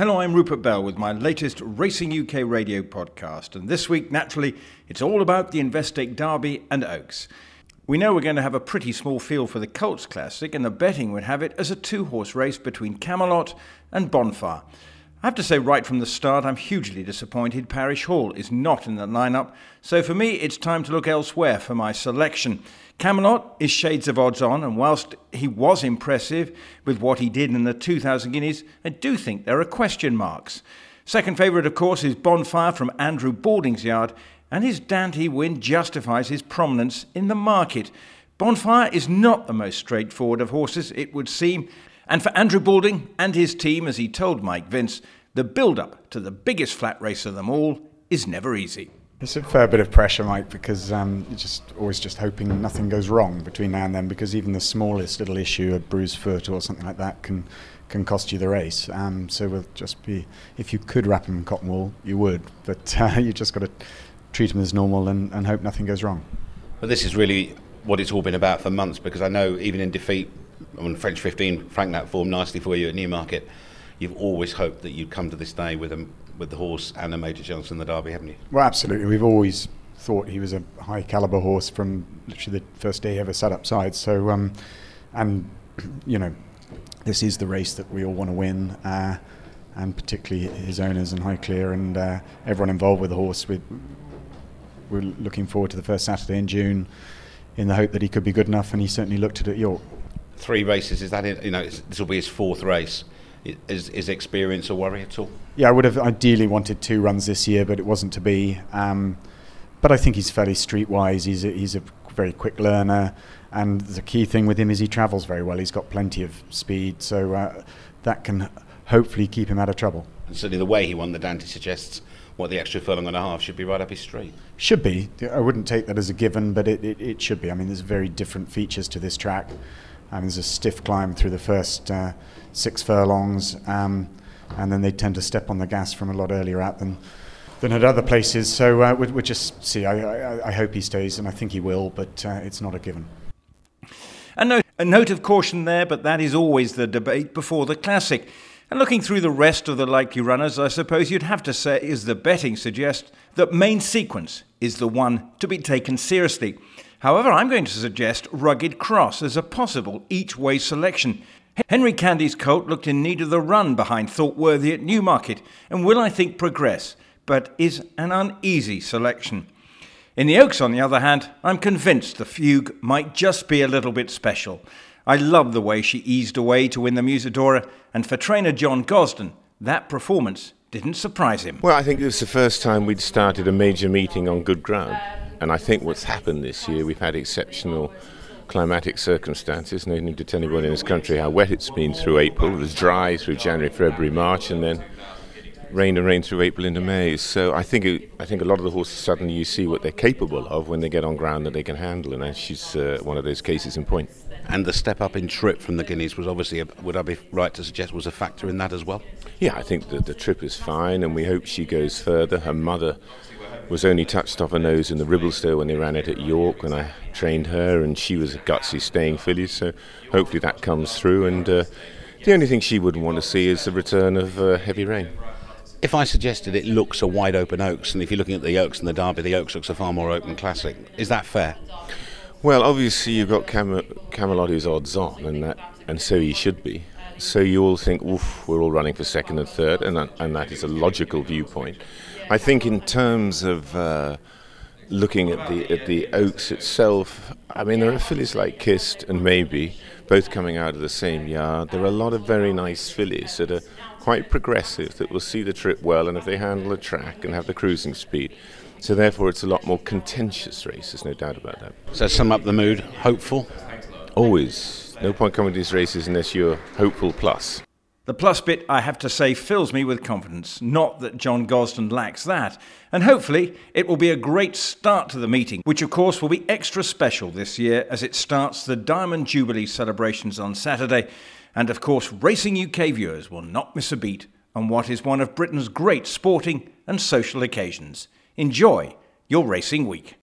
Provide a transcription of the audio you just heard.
Hello, I'm Rupert Bell with my latest Racing UK radio podcast, and this week, naturally, it's all about the Investec Derby and Oaks. We know we're going to have a pretty small field for the Colts Classic, and the betting would have it as a two horse race between Camelot and Bonfire. I have to say, right from the start, I'm hugely disappointed Parish Hall is not in the lineup, so for me, it's time to look elsewhere for my selection. Camelot is shades of odds on, and whilst he was impressive with what he did in the 2000 Guineas, I do think there are question marks. Second favourite, of course, is Bonfire from Andrew Balding's yard, and his Dante win justifies his prominence in the market. Bonfire is not the most straightforward of horses, it would seem, and for Andrew Balding and his team, as he told Mike Vince, the build up to the biggest flat race of them all is never easy. It's a fair bit of pressure, Mike, because um, you're just always just hoping nothing goes wrong between now and then. Because even the smallest little issue, a bruised foot or something like that, can can cost you the race. Um, so we'll just be, if you could wrap them in cotton wool, you would, but uh, you just got to treat them as normal and, and hope nothing goes wrong. But this is really what it's all been about for months, because I know even in defeat on French Fifteen, Frank that formed nicely for you at Newmarket. You've always hoped that you'd come to this day with a, with the horse and a major chance in the Derby, haven't you? Well, absolutely. We've always thought he was a high caliber horse from literally the first day he ever sat up sides. So, um, and you know, this is the race that we all want to win, uh, and particularly his owners and Highclere and uh, everyone involved with the horse. We, we're looking forward to the first Saturday in June, in the hope that he could be good enough, and he certainly looked it at York three races. Is that you know this will be his fourth race? Is, is experience a worry at all? Yeah, I would have ideally wanted two runs this year, but it wasn't to be. Um, but I think he's fairly streetwise. He's a, he's a very quick learner, and the key thing with him is he travels very well. He's got plenty of speed, so uh, that can hopefully keep him out of trouble. And certainly the way he won the Dante suggests what the extra furlong and a half should be right up his street. Should be. I wouldn't take that as a given, but it, it, it should be. I mean, there's very different features to this track. Um, there's a stiff climb through the first uh, six furlongs, um, and then they tend to step on the gas from a lot earlier out than than at other places. So uh, we'll, we'll, just see. I, I, I, hope he stays, and I think he will, but uh, it's not a given. A note, a note of caution there, but that is always the debate before the Classic. And looking through the rest of the likely runners, I suppose you'd have to say, is the betting suggests, that Main Sequence is the one to be taken seriously. However, I'm going to suggest Rugged Cross as a possible each way selection. Henry Candy's colt looked in need of the run behind Thought Worthy at Newmarket and will, I think, progress, but is an uneasy selection. In the Oaks, on the other hand, I'm convinced The Fugue might just be a little bit special. I love the way she eased away to win the Musidora, and for trainer John Gosden, that performance didn't surprise him. Well, I think it was the first time we'd started a major meeting on good ground. And I think what's happened this year, we've had exceptional climatic circumstances. No need to tell anyone in this country how wet it's been through April. It was dry through January, February, March, and then rain and rain through April into May. So I think it, I think a lot of the horses suddenly you see what they're capable of when they get on ground that they can handle, and she's uh, one of those cases in point. And the step up in trip from the Guineas was obviously, a, would I be right to suggest, was a factor in that as well? Yeah, I think that the trip is fine, and we hope she goes further. Her mother was only touched off her nose in the Ribblesdale when they ran it at York when I trained her, and she was a gutsy staying filly. So hopefully that comes through. And uh, the only thing she wouldn't want to see is the return of uh, heavy rain. If I suggested it looks a wide open Oaks, and if you're looking at the Oaks and the Derby, the Oaks looks a far more open classic. Is that fair? Well, obviously you've got Cam- Camelot who's odds on, and that, and so he should be. So you all think, oof, we're all running for second and third, and that, and that is a logical viewpoint. I think in terms of uh, looking at the at the Oaks itself, I mean there are fillies like Kissed and Maybe, both coming out of the same yard. There are a lot of very nice fillies that are quite progressive that will see the trip well, and if they handle the track and have the cruising speed. So therefore, it's a lot more contentious race. There's no doubt about that. So sum up the mood. Hopeful. Always. No point coming to these races unless you're hopeful plus. The plus bit, I have to say, fills me with confidence. Not that John Gosden lacks that. And hopefully, it will be a great start to the meeting, which of course will be extra special this year as it starts the Diamond Jubilee celebrations on Saturday. And of course, Racing UK viewers will not miss a beat on what is one of Britain's great sporting and social occasions. Enjoy your racing week.